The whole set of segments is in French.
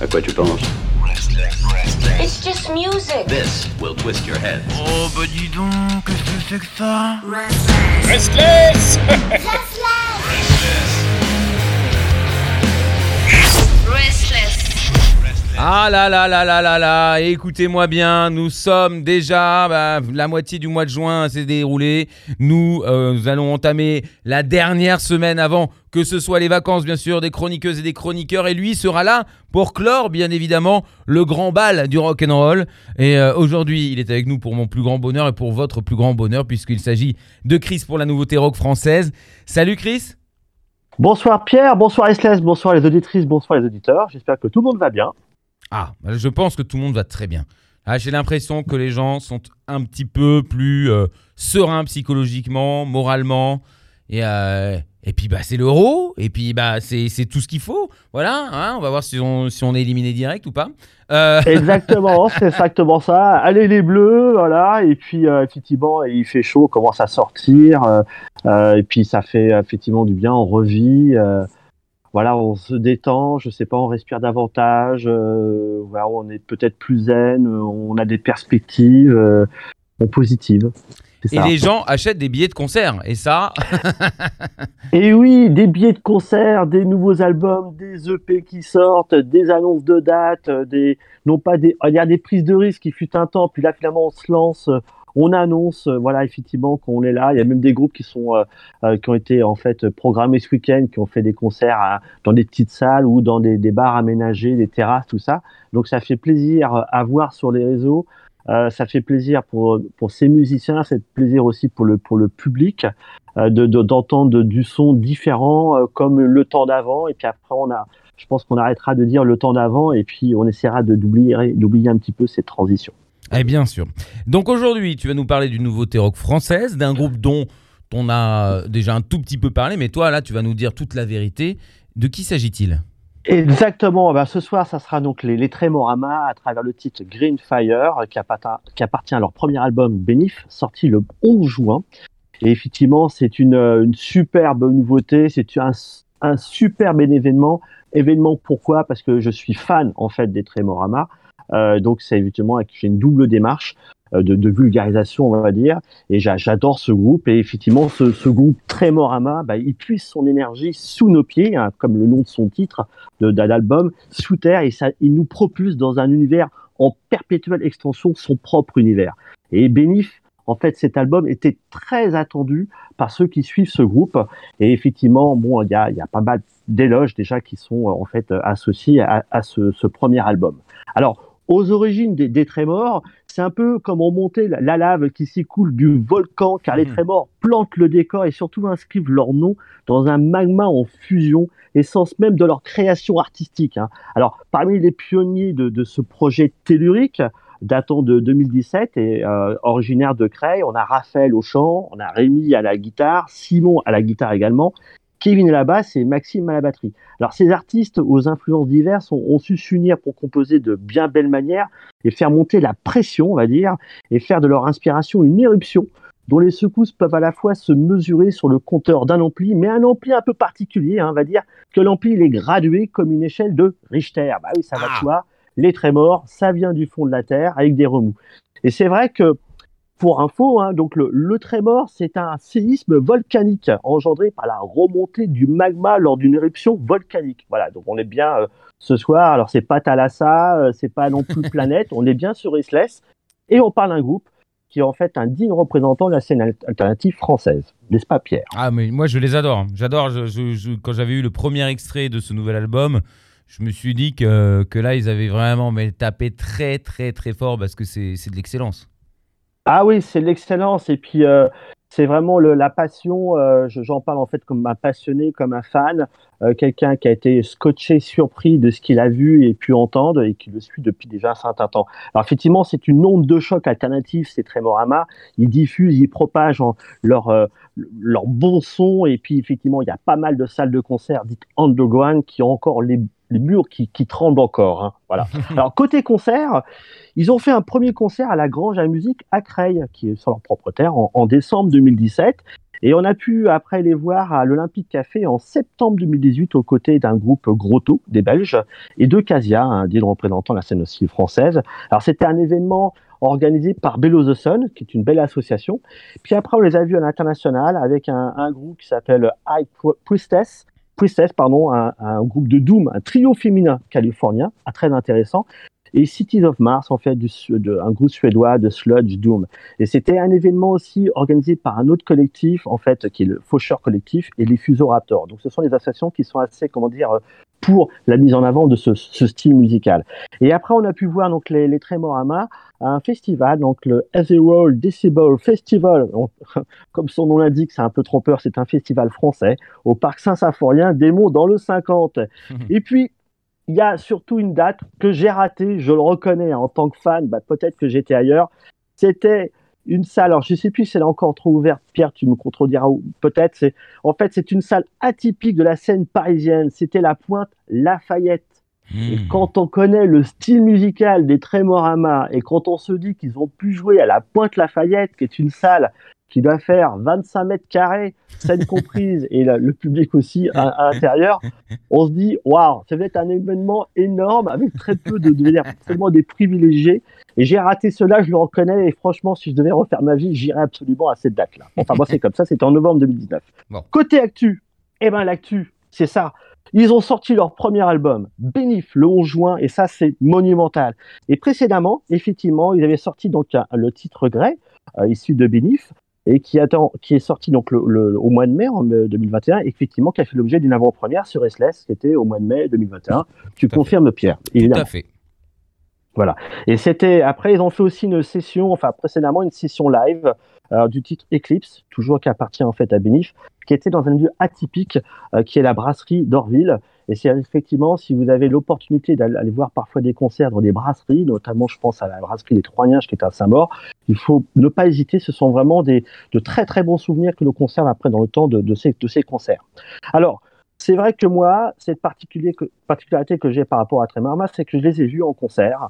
À quoi tu penses It's just music. This will twist your head. Oh bah dis donc, qu'est-ce que c'est que ça Restless Restless. Ah là là là là là là, écoutez-moi bien, nous sommes déjà, bah, la moitié du mois de juin s'est déroulé. Nous, euh, nous allons entamer la dernière semaine avant que ce soit les vacances, bien sûr, des chroniqueuses et des chroniqueurs. Et lui sera là pour clore, bien évidemment, le grand bal du rock and roll. Et euh, aujourd'hui, il est avec nous pour mon plus grand bonheur et pour votre plus grand bonheur, puisqu'il s'agit de Chris pour la nouveauté rock française. Salut Chris Bonsoir Pierre, bonsoir Esles, bonsoir les auditrices, bonsoir les auditeurs. J'espère que tout le monde va bien. Ah, bah, je pense que tout le monde va très bien. Ah, J'ai l'impression que les gens sont un petit peu plus euh, sereins psychologiquement, moralement. Et, euh, et puis, bah, c'est l'euro. Et puis, bah, c'est tout ce qu'il faut. Voilà, hein, on va voir si on, si on est éliminé direct ou pas. Euh, Exactement, c'est exactement ça. Allez les bleus, voilà. Et puis euh, effectivement, il fait chaud, on commence à sortir. euh, et puis ça fait effectivement du bien, on revit. voilà, on se détend, je sais pas, on respire davantage. voilà, on est peut-être plus zen, on a des perspectives bon, positives. Et les gens achètent des billets de concert. Et ça, Et oui, des billets de concert, des nouveaux albums, des EP qui sortent, des annonces de dates, euh, des non pas des il y a des prises de risques qui fut un temps, puis là finalement on se lance, euh, on annonce euh, voilà effectivement qu'on est là, il y a même des groupes qui sont euh, euh, qui ont été en fait programmés ce week-end, qui ont fait des concerts à- dans des petites salles ou dans des, des bars aménagés, des terrasses, tout ça. Donc ça fait plaisir à voir sur les réseaux. Euh, ça fait plaisir pour, pour ces musiciens, ça fait plaisir aussi pour le, pour le public euh, de, de- d'entendre du son différent euh, comme le temps d'avant. Et puis après, on a, je pense qu'on arrêtera de dire le temps d'avant et puis on essaiera d'oublier, un petit peu cette transition. eh bien sûr. Donc aujourd'hui, tu vas nous parler d'une nouveauté rock française, d'un groupe dont on a déjà un tout petit peu parlé, mais toi, là, tu vas nous dire toute la vérité. De qui s'agit-il? Exactement. Ben, ce soir, ça sera donc les, les Tremorama à travers le titre Green Fire qui appartient, à leur premier album Benif, sorti le 11 juin. Et effectivement, c'est une, euh, une superbe nouveauté. C'est un, un superbe événement. Événement pourquoi? Parce que je suis fan en fait des Tremorama. Euh, donc c'est évidemment j'ai une double démarche de, de vulgarisation, on va dire. Et j'a- j'adore ce groupe. Et effectivement, ce, ce groupe Tremorama, bah, il puise son énergie sous nos pieds, hein, comme le nom de son titre d'un album, sous terre. Et ça, il nous propulse dans un univers en perpétuelle extension, son propre univers. Et Benif, en fait, cet album était très attendu par ceux qui suivent ce groupe. Et effectivement, bon, il y a, y a pas mal d'éloges déjà qui sont euh, en fait euh, associés à, à ce, ce premier album. Alors, aux origines des, des Trémors, c'est un peu comme on montait la, la lave qui s'écoule du volcan, car les Mhm. Trémors plantent le décor et surtout inscrivent leur nom dans un magma en fusion, essence même de leur création artistique. hein. Alors, parmi les pionniers de, de ce projet tellurique, datant de 2017 et euh, originaire de Creil, on a Raphaël au chant, on a Rémi à la guitare, Simon à la guitare également, Kevin à la basse et Maxime à la batterie. Alors ces artistes aux influences diverses ont, ont su s'unir pour composer de bien belles manières et faire monter la pression, on va dire, et faire de leur inspiration une éruption dont les secousses peuvent à la fois se mesurer sur le compteur d'un ampli, mais un ampli un peu particulier, hein, on va dire que l'ampli il est gradué comme une échelle de Richter. Bah oui, ça va Ah. soi. Les trémors, ça vient du fond de la Terre avec des remous. Et c'est vrai que pour info, hein, donc le, le trémor, c'est un séisme volcanique engendré par la remontée du magma lors d'une éruption volcanique. Voilà, donc on est bien euh, ce soir. Alors c'est pas Thalassa, euh, c'est pas non plus Planète, on est bien sur Isles et on parle d'un groupe qui est en fait un digne représentant de la scène al- alternative française, n'est-ce pas Pierre? Ah, mais moi, je les adore. J'adore. Je- je- je- quand j'avais eu le premier extrait de ce nouvel album, je me suis dit que, que là, ils avaient vraiment mais, tapé très, très, très fort parce que c'est de l'excellence. Ah oui, c'est l'excellence et puis euh, c'est vraiment le- la passion. euh, je- J'en parle en fait comme un passionné, comme un fan, euh, quelqu'un qui a été scotché, surpris de ce qu'il a vu et pu entendre et qui le suit depuis déjà un certain temps. Alors effectivement, c'est une onde de choc alternative, c'est Tremorama. Ils diffusent, ils propagent en- leur euh, leur bon son et puis effectivement, il y a pas mal de salles de concert dites underground qui ont encore les les murs qui, qui tremblent encore. hein. Voilà. Alors côté concert, ils ont fait un premier concert à la Grange à musique à Creil, qui est sur leur propre terre, en, en décembre 2017. Et on a pu après les voir à l'Olympique Café en septembre 2018 aux côtés d'un groupe Grotto, des Belges, et de Casia, un deal représentant la scène aussi française. Alors c'était un événement organisé par Below the Sun, qui est une belle association. Puis après, on les a vus à l'international avec un, un groupe qui s'appelle High Priestess, Priestess, pardon, un, groupe de Doom, un trio féminin californien, très intéressant et Cities of Mars, en fait, un groupe suédois de sludge doom. Et c'était un événement aussi organisé par un autre collectif, en fait, qui est le Faucheur Collectif et les Fusoraptors. Donc, ce sont des associations qui sont assez, comment dire, pour la mise en avant de ce, ce style musical. Et après, on a pu voir donc les, les Tremorama à un festival, donc le Ethereal Decibel Festival. comme son nom l'indique, c'est un peu trompeur, c'est un festival français au parc Saint-Symphorien, Démon dans le 50. Et puis, il y a surtout une date que j'ai ratée, je le reconnais en tant que fan, bah, peut-être que j'étais ailleurs. C'était une salle, alors je sais plus si elle est encore trop ouverte, Pierre, tu me contrediras peut-être. C'est en fait c'est une salle atypique de la scène parisienne. C'était la Pointe Lafayette. Et Hmm. quand on connaît le style musical des Tremorama et quand on se dit qu'ils ont pu jouer à la Pointe Lafayette, qui est une salle qui doit faire 25 mètres carrés, scène comprise, et la- le public aussi à, à l'intérieur, on se dit, waouh, ça va être un événement énorme avec très peu de, de, seulement des privilégiés. Et j'ai raté cela, je le reconnais, et franchement, si je devais refaire ma vie, j'irais absolument à cette date-là. Enfin, moi, c'est comme ça, c'était en novembre 2019. Bon. Côté actu, eh ben, l'actu, c'est ça. Ils ont sorti leur premier album, Bénif, le 11 juin, et ça, c'est monumental. Et précédemment, effectivement, ils avaient sorti donc un- le titre Grey, euh, issu de Bénif, et qui, attend, qui est sorti donc le, le- au mois de mai en euh, 2021, effectivement, qui a fait l'objet d'une avant-première sur Restless, qui était au mois de mai 2021. Tu confirmes, Pierre, Tout évidemment. à fait. Et c'était après ils ont fait aussi une session, enfin précédemment une session live euh, du titre Eclipse, toujours qui appartient en fait à Benif, qui était dans un lieu atypique euh, qui est la brasserie d'Orville. Et c'est effectivement si vous avez l'opportunité d'aller aller voir parfois des concerts dans des brasseries, notamment je pense à la brasserie des Troyens qui est à Saint-Maur, il faut ne pas hésiter. Ce sont vraiment des de très très bons souvenirs que l'on conserve après dans le temps de, de ces de ces concerts. Alors c'est vrai que moi, cette particularité que j'ai par rapport à Tremarma, c'est que je les ai vus en concert.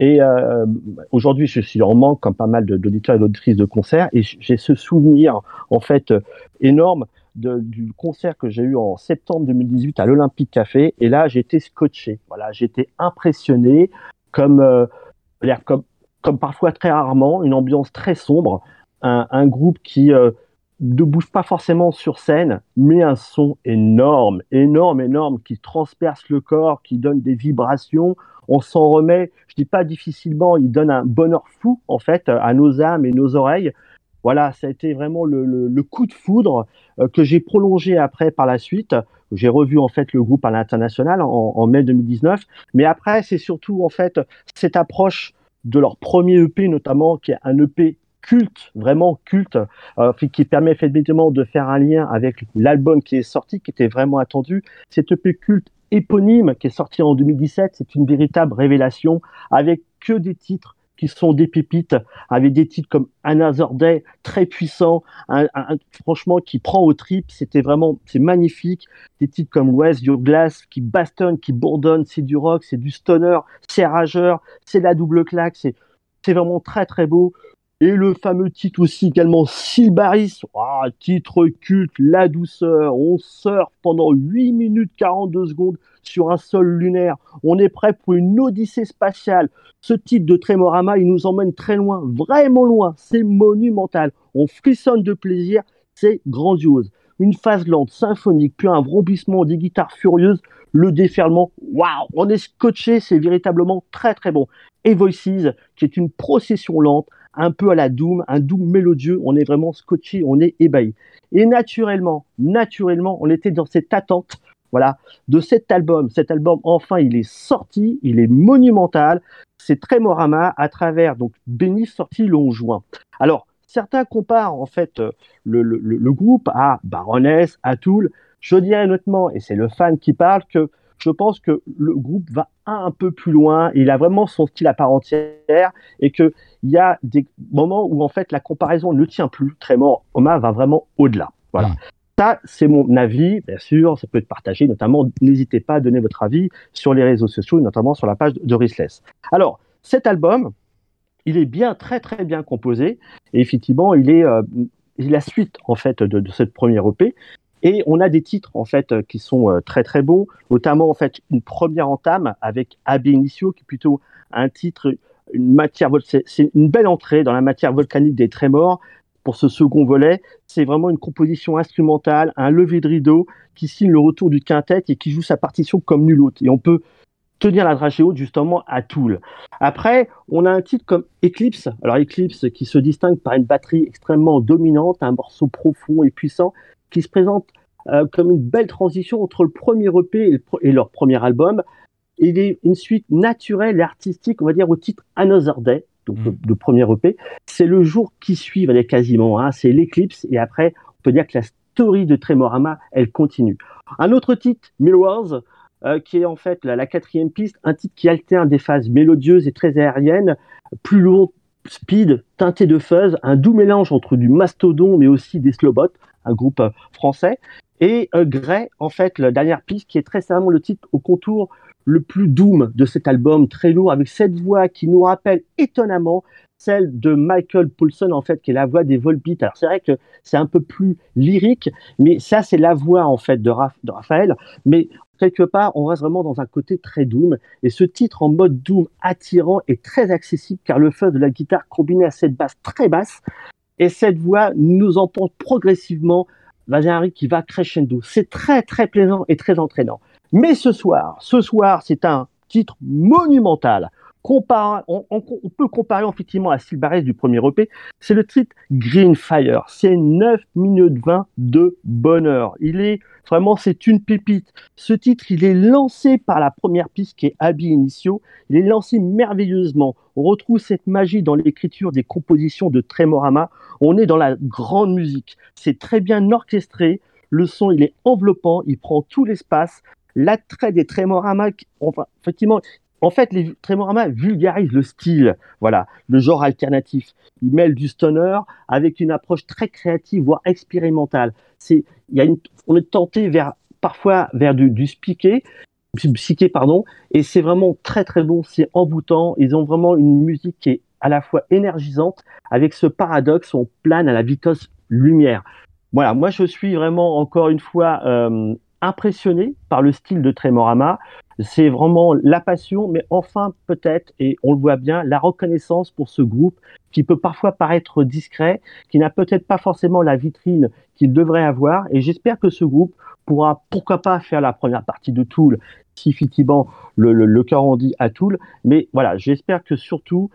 Et euh, aujourd'hui, je suis en manque, comme pas mal d'auditeurs et d'auditrices de concerts, et j'ai ce souvenir, en fait, énorme du concert que j'ai eu en septembre 2018 à l'Olympique Café. Et là, j'étais scotché. Voilà, j'étais impressionné, comme, euh, comme parfois très rarement, une ambiance très sombre, un, un groupe qui euh, ne bouge pas forcément sur scène, mais un son énorme, énorme, énorme, qui transperce le corps, qui donne des vibrations. On s'en remet, je dis pas difficilement, il donne un bonheur fou, en fait, à nos âmes et nos oreilles. Voilà, ça a été vraiment le, coup de foudre euh, que j'ai prolongé après par la suite. J'ai revu en fait le groupe à l'international en, en mai 2019. Mais après, c'est surtout en fait cette approche de leur premier EP, notamment, qui est un EP culte, vraiment culte, euh, qui permet effectivement de faire un lien avec l'album qui est sorti, qui était vraiment attendu. Cet EP culte éponyme qui est sorti en 2017, c'est une véritable révélation avec que des titres qui sont des pépites, avec des titres comme Another Day, très puissant, franchement qui prend au trip, c'était vraiment, c'est magnifique. Des titres comme West Your Glass qui bastonnent, qui bourdonnent, c'est du rock, c'est du stoner, c'est rageur, c'est la double claque, c'est vraiment très très beau. Et le fameux titre aussi également Silbaris, ah, titre culte, la douceur, on surfe pendant 8 minutes 42 secondes sur un sol lunaire, on est prêt pour une odyssée spatiale. Ce titre de Tremorama, il nous emmène très loin, vraiment loin, c'est monumental, on frissonne de plaisir, c'est grandiose. Une phase lente, symphonique, puis un vrombissement des guitares furieuses, le déferlement, waouh, on est scotché, c'est véritablement très très bon. Et Voices, qui est une procession lente, un peu à la Doom, un Doom mélodieux, on est vraiment scotché, on est ébahi. Et naturellement, naturellement, on était dans cette attente, voilà, de cet album. Cet album, enfin, il est sorti, il est monumental. C'est Tremorama à travers donc Béni sorti le 11 juin. Alors, certains comparent en fait euh, le, groupe à Baroness, à Tool. Je dirais honnêtement, et c'est le fan qui parle, que je pense que le groupe va un, peu plus loin. Il a vraiment son style à part entière et que il y a des moments où en fait la comparaison ne tient plus. Tremor Oma va vraiment au-delà. Voilà. Mm. Ça, c'est mon avis, bien sûr, ça peut être partagé, notamment, n'hésitez pas à donner votre avis sur les réseaux sociaux, notamment sur la page de Rissless. Alors, cet album, il est bien, très très bien composé, et effectivement, il est, euh, la suite en fait de, de cette première EP. Et on a des titres en fait euh, qui sont euh, très très bons, notamment en fait une première entame avec Ab Initio qui est plutôt un titre, une matière, c'est une belle entrée dans la matière volcanique des Trémors pour ce second volet. C'est vraiment une composition instrumentale, un lever de rideau qui signe le retour du quintet et qui joue sa partition comme nul autre. Et on peut tenir la dragée haute justement à Toul. Après, on a un titre comme Eclipse. Alors Eclipse qui se distingue par une batterie extrêmement dominante, un morceau profond et puissant qui se présente euh, comme une belle transition entre le premier EP et, leur premier album. Il est une suite naturelle et artistique, on va dire, au titre Another Day, donc mm. le, premier EP. C'est le jour qui suit, quasiment. Hein, c'est l'éclipse, et après, on peut dire que la story de Tremorama, elle continue. Un autre titre, Mirrors, euh, qui est en fait la, la, quatrième piste, un titre qui alterne des phases mélodieuses et très aériennes, plus lourdes, speed, teinté de fuzz, un doux mélange entre du mastodon mais aussi des slowbots, un groupe euh, français. Et euh, Grey, en fait, la dernière piste, qui est très certainement le titre au contour le plus doom de cet album, très lourd, avec cette voix qui nous rappelle étonnamment celle de Michael Poulson, en fait, qui est la voix des Volbeat. Alors, c'est vrai que c'est un peu plus lyrique, mais ça, c'est la voix, en fait, de, de, Raphaël. Mais quelque part, on reste vraiment dans un côté très doom. Et ce titre en mode doom attirant est très accessible, car le feu de la guitare combiné à cette basse très basse, et cette voix nous emporte progressivement vers un qui va crescendo. C'est très très plaisant et très entraînant. Mais ce soir, ce soir, c'est un titre monumental. On, peut comparer effectivement à Silbares du premier EP. C'est le titre Green Fire. C'est 9 minutes 20 de bonheur. Il est Vraiment, c'est une pépite. Ce titre, il est lancé par la première piste qui est Abby Initio. Il est lancé merveilleusement. On retrouve cette magie dans l'écriture des compositions de Tremorama. On est dans la grande musique. C'est très bien orchestré. Le son, il est enveloppant. Il prend tout l'espace. L'attrait des Tremorama, enfin, effectivement, en fait, les Tremorama vulgarisent le style, voilà, le genre alternatif. Ils mêlent du stoner avec une approche très créative, voire expérimentale. C'est, il y a une, on est tenté vers parfois vers du, du psyché pardon, et c'est vraiment très très bon, c'est envoûtant. Ils ont vraiment une musique qui est à la fois énergisante, avec ce paradoxe, on plane à la vitesse lumière. Voilà, moi je suis vraiment encore une fois euh, impressionné par le style de Tremorama. C'est vraiment la passion, mais enfin peut-être, et on le voit bien, la reconnaissance pour ce groupe qui peut parfois paraître discret, qui n'a peut-être pas forcément la vitrine qu'il devrait avoir. Et j'espère que ce groupe pourra, pourquoi pas, faire la première partie de Tool, si effectivement le, le, le cœur en dit à Tool. Mais voilà, j'espère que surtout,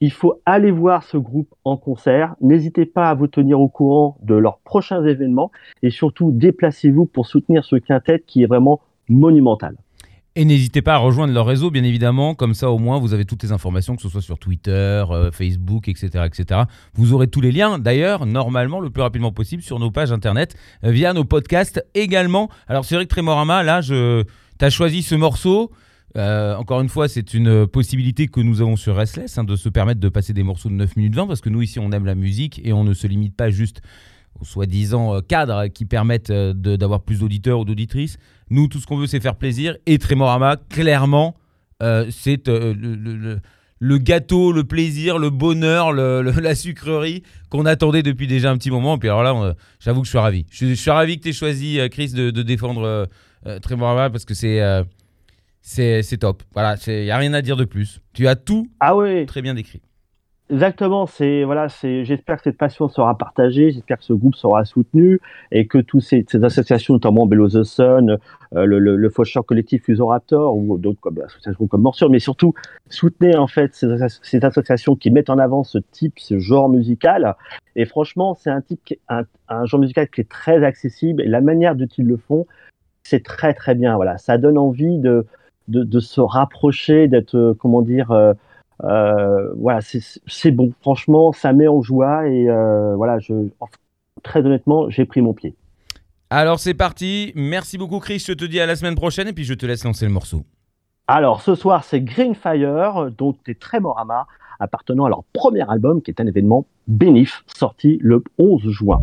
il faut aller voir ce groupe en concert. N'hésitez pas à vous tenir au courant de leurs prochains événements et surtout déplacez-vous pour soutenir ce quintet qui est vraiment monumental. Et n'hésitez pas à rejoindre leur réseau, bien évidemment. Comme ça, au moins, vous avez toutes les informations, que ce soit sur Twitter, euh, Facebook, etc., etc. Vous aurez tous les liens, d'ailleurs, normalement, le plus rapidement possible sur nos pages internet, euh, via nos podcasts également. Alors, c'est vrai que Trémorama, là, tu as choisi ce morceau. Euh, encore une fois, c'est une possibilité que nous avons sur Restless, hein, de se permettre de passer des morceaux de 9 minutes 20, parce que nous, ici, on aime la musique et on ne se limite pas juste aux soi-disant cadres qui permettent d'avoir plus d'auditeurs ou d'auditrices. Nous, tout ce qu'on veut, c'est faire plaisir. Et Trémorama, clairement, euh, c'est euh, le, gâteau, le plaisir, le bonheur, la sucrerie qu'on attendait depuis déjà un petit moment. Et puis alors là, j'avoue que je suis ravi. Je, suis ravi que tu aies choisi, euh, Chris, de, défendre Trémorama parce que c'est c'est top. Voilà, il n'y a rien à dire de plus. Tu as tout ah très bien décrit. Exactement, c'est voilà, c'est j'espère que cette passion sera partagée, j'espère que ce groupe sera soutenu et que toutes ces, associations, notamment Below the Sun, euh, le, le, le Faucheur collectif Usorator ou d'autres comme associations comme Morsure, mais surtout soutenez en fait ces, associations qui mettent en avant ce type, ce genre musical. Et franchement, c'est un type, un, genre musical qui est très accessible et la manière dont ils le font, c'est très très bien. Voilà, ça donne envie de de, de se rapprocher, d'être euh, comment dire euh, voilà, c'est bon. Franchement, ça met en joie et euh, voilà, je, très honnêtement, j'ai pris mon pied. Alors c'est parti. Merci beaucoup Chris. Je te dis à la semaine prochaine et puis je te laisse lancer le morceau. Alors ce soir, c'est Green Fire, dont est très Morama, appartenant à leur premier album qui est un événement bénif, sorti le 11 juin.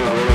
Oh